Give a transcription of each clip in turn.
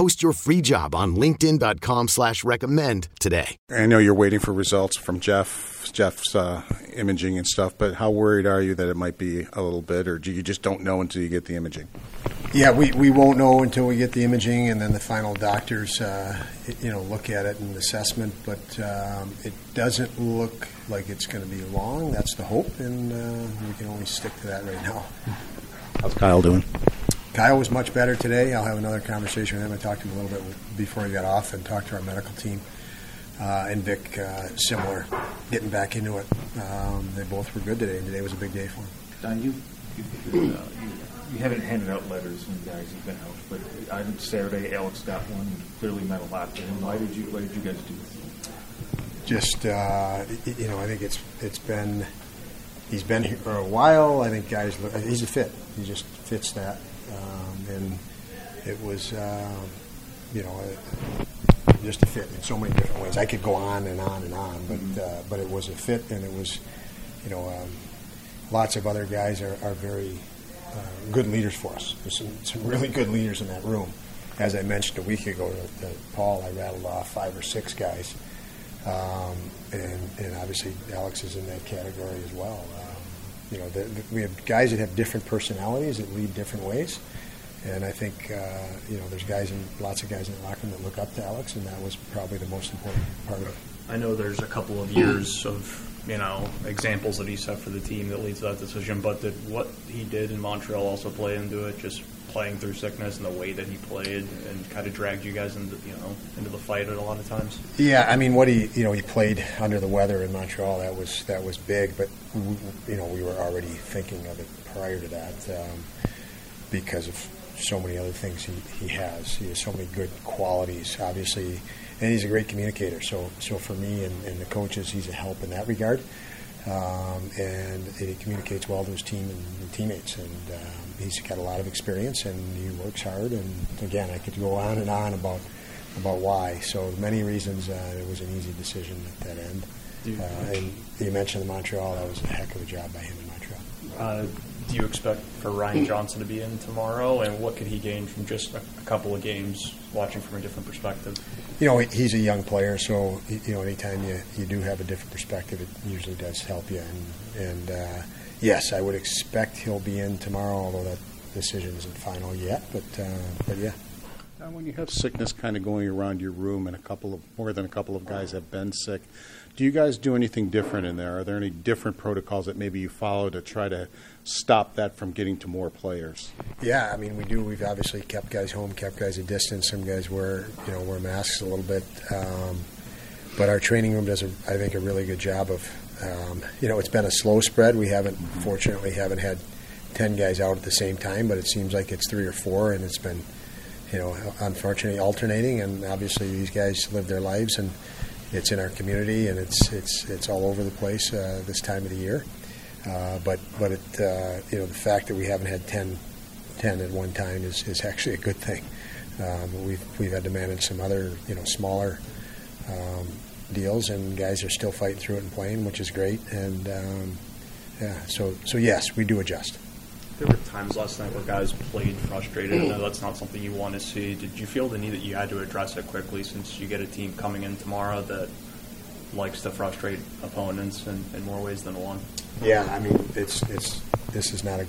Post your free job on linkedin.com slash recommend today. I know you're waiting for results from Jeff, Jeff's uh, imaging and stuff, but how worried are you that it might be a little bit, or do you just don't know until you get the imaging? Yeah, we, we won't know until we get the imaging and then the final doctors, uh, you know, look at it and assessment. But um, it doesn't look like it's going to be long. That's the hope, and uh, we can only stick to that right now. How's Kyle doing? Kyle was much better today. I'll have another conversation with him. I talked to him a little bit before he got off and talked to our medical team. Uh, and Vic, uh, similar, getting back into it. Um, they both were good today, and today was a big day for them. Don, you, you, uh, you, you haven't handed out letters when guys have been out, but on Saturday, Alex got one. Clearly meant a lot to him. Why did you? Why did you guys do this? Just uh, you know, I think it's it's been he's been here for a while. I think guys, he's a fit. He just fits that and it was, uh, you know, just a fit in so many different ways. I could go on and on and on, but mm-hmm. uh, but it was a fit, and it was, you know, um, lots of other guys are, are very uh, good leaders for us. There's some, some really good leaders in that room. As I mentioned a week ago to, to Paul, I rattled off five or six guys, um, and, and obviously Alex is in that category as well. Um, you know, the, the, we have guys that have different personalities that lead different ways. And I think, uh, you know, there's guys and lots of guys in the locker room that look up to Alex, and that was probably the most important part of it. I know there's a couple of years of, you know, examples that he set for the team that leads to that decision, but did what he did in Montreal also play into it? Just playing through sickness and the way that he played and kind of dragged you guys into you know into the fight at a lot of times. Yeah, I mean, what he you know he played under the weather in Montreal. That was that was big, but we, you know we were already thinking of it prior to that um, because of so many other things he, he has. He has so many good qualities, obviously, and he's a great communicator. So so for me and, and the coaches, he's a help in that regard. Um, and he communicates well to his team and, and teammates. And um, he's got a lot of experience, and he works hard. And again, I could go on and on about about why. So many reasons uh, it was an easy decision at that end. Uh, and you mentioned Montreal; that was a heck of a job by him in Montreal. Uh, do you expect for Ryan Johnson to be in tomorrow, and what could he gain from just a couple of games, watching from a different perspective? You know, he's a young player, so you know, anytime you, you do have a different perspective, it usually does help you. And, and uh, yes, I would expect he'll be in tomorrow, although that decision isn't final yet. But uh, but yeah. Now, when you have sickness kind of going around your room, and a couple of more than a couple of guys have been sick, do you guys do anything different in there? Are there any different protocols that maybe you follow to try to stop that from getting to more players? Yeah, I mean we do. We've obviously kept guys home, kept guys a distance. Some guys wear you know wear masks a little bit, um, but our training room does a, I think a really good job of um, you know it's been a slow spread. We haven't fortunately haven't had ten guys out at the same time, but it seems like it's three or four, and it's been you know unfortunately alternating. And obviously these guys live their lives and it's in our community and it's it's it's all over the place uh, this time of the year. Uh, but but it uh, you know the fact that we haven't had 10, 10 at one time is, is actually a good thing. Um, we've we've had to manage some other you know smaller um, deals and guys are still fighting through it and playing, which is great. And um, yeah, so so yes, we do adjust. There were times last night where guys played frustrated. I know that's not something you want to see. Did you feel the need that you had to address it quickly since you get a team coming in tomorrow that likes to frustrate opponents in, in more ways than one? Yeah, I mean, it's it's this is not a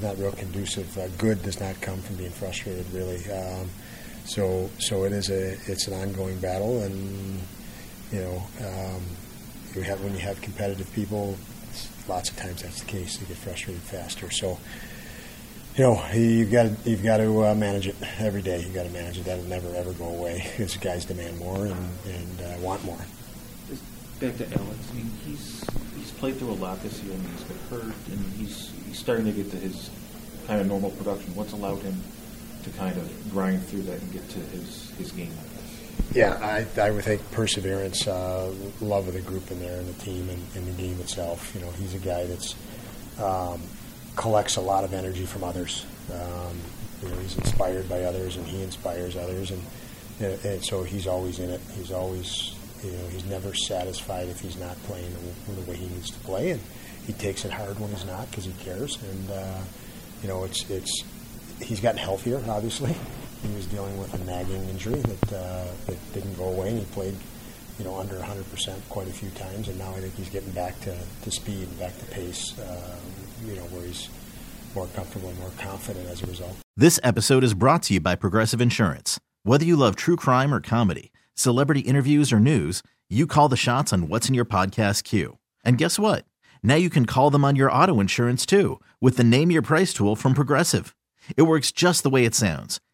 not real conducive. Uh, good does not come from being frustrated, really. Um, so so it is a it's an ongoing battle, and you know, um, you have when you have competitive people, lots of times that's the case. They get frustrated faster. So, you know, you've got you've got to uh, manage it every day. You've got to manage it. That'll never ever go away because guys demand more and, and uh, want more. Back to Alex. I mean, he's he's played through a lot this year. I mean, he's been hurt, and he's he's starting to get to his kind of normal production. What's allowed him to kind of grind through that and get to his his game? Yeah, I, I would think perseverance, uh, love of the group in there and the team and, and, the game itself. You know, he's a guy that's um, collects a lot of energy from others. Um, you know, he's inspired by others and he inspires others, and, and, and so he's always in it. He's always, you know, he's never satisfied if he's not playing the, the way he needs to play, and he takes it hard when he's not because he cares. And uh, you know, it's it's he's gotten healthier, obviously. He was dealing with a nagging injury that uh, that didn't go away, and he played, you know, under 100% quite a few times. And now I think he's getting back to, to speed and back to pace, uh, you know, where he's more comfortable and more confident as a result. This episode is brought to you by Progressive Insurance. Whether you love true crime or comedy, celebrity interviews or news, you call the shots on what's in your podcast queue. And guess what? Now you can call them on your auto insurance too with the Name Your Price tool from Progressive. It works just the way it sounds.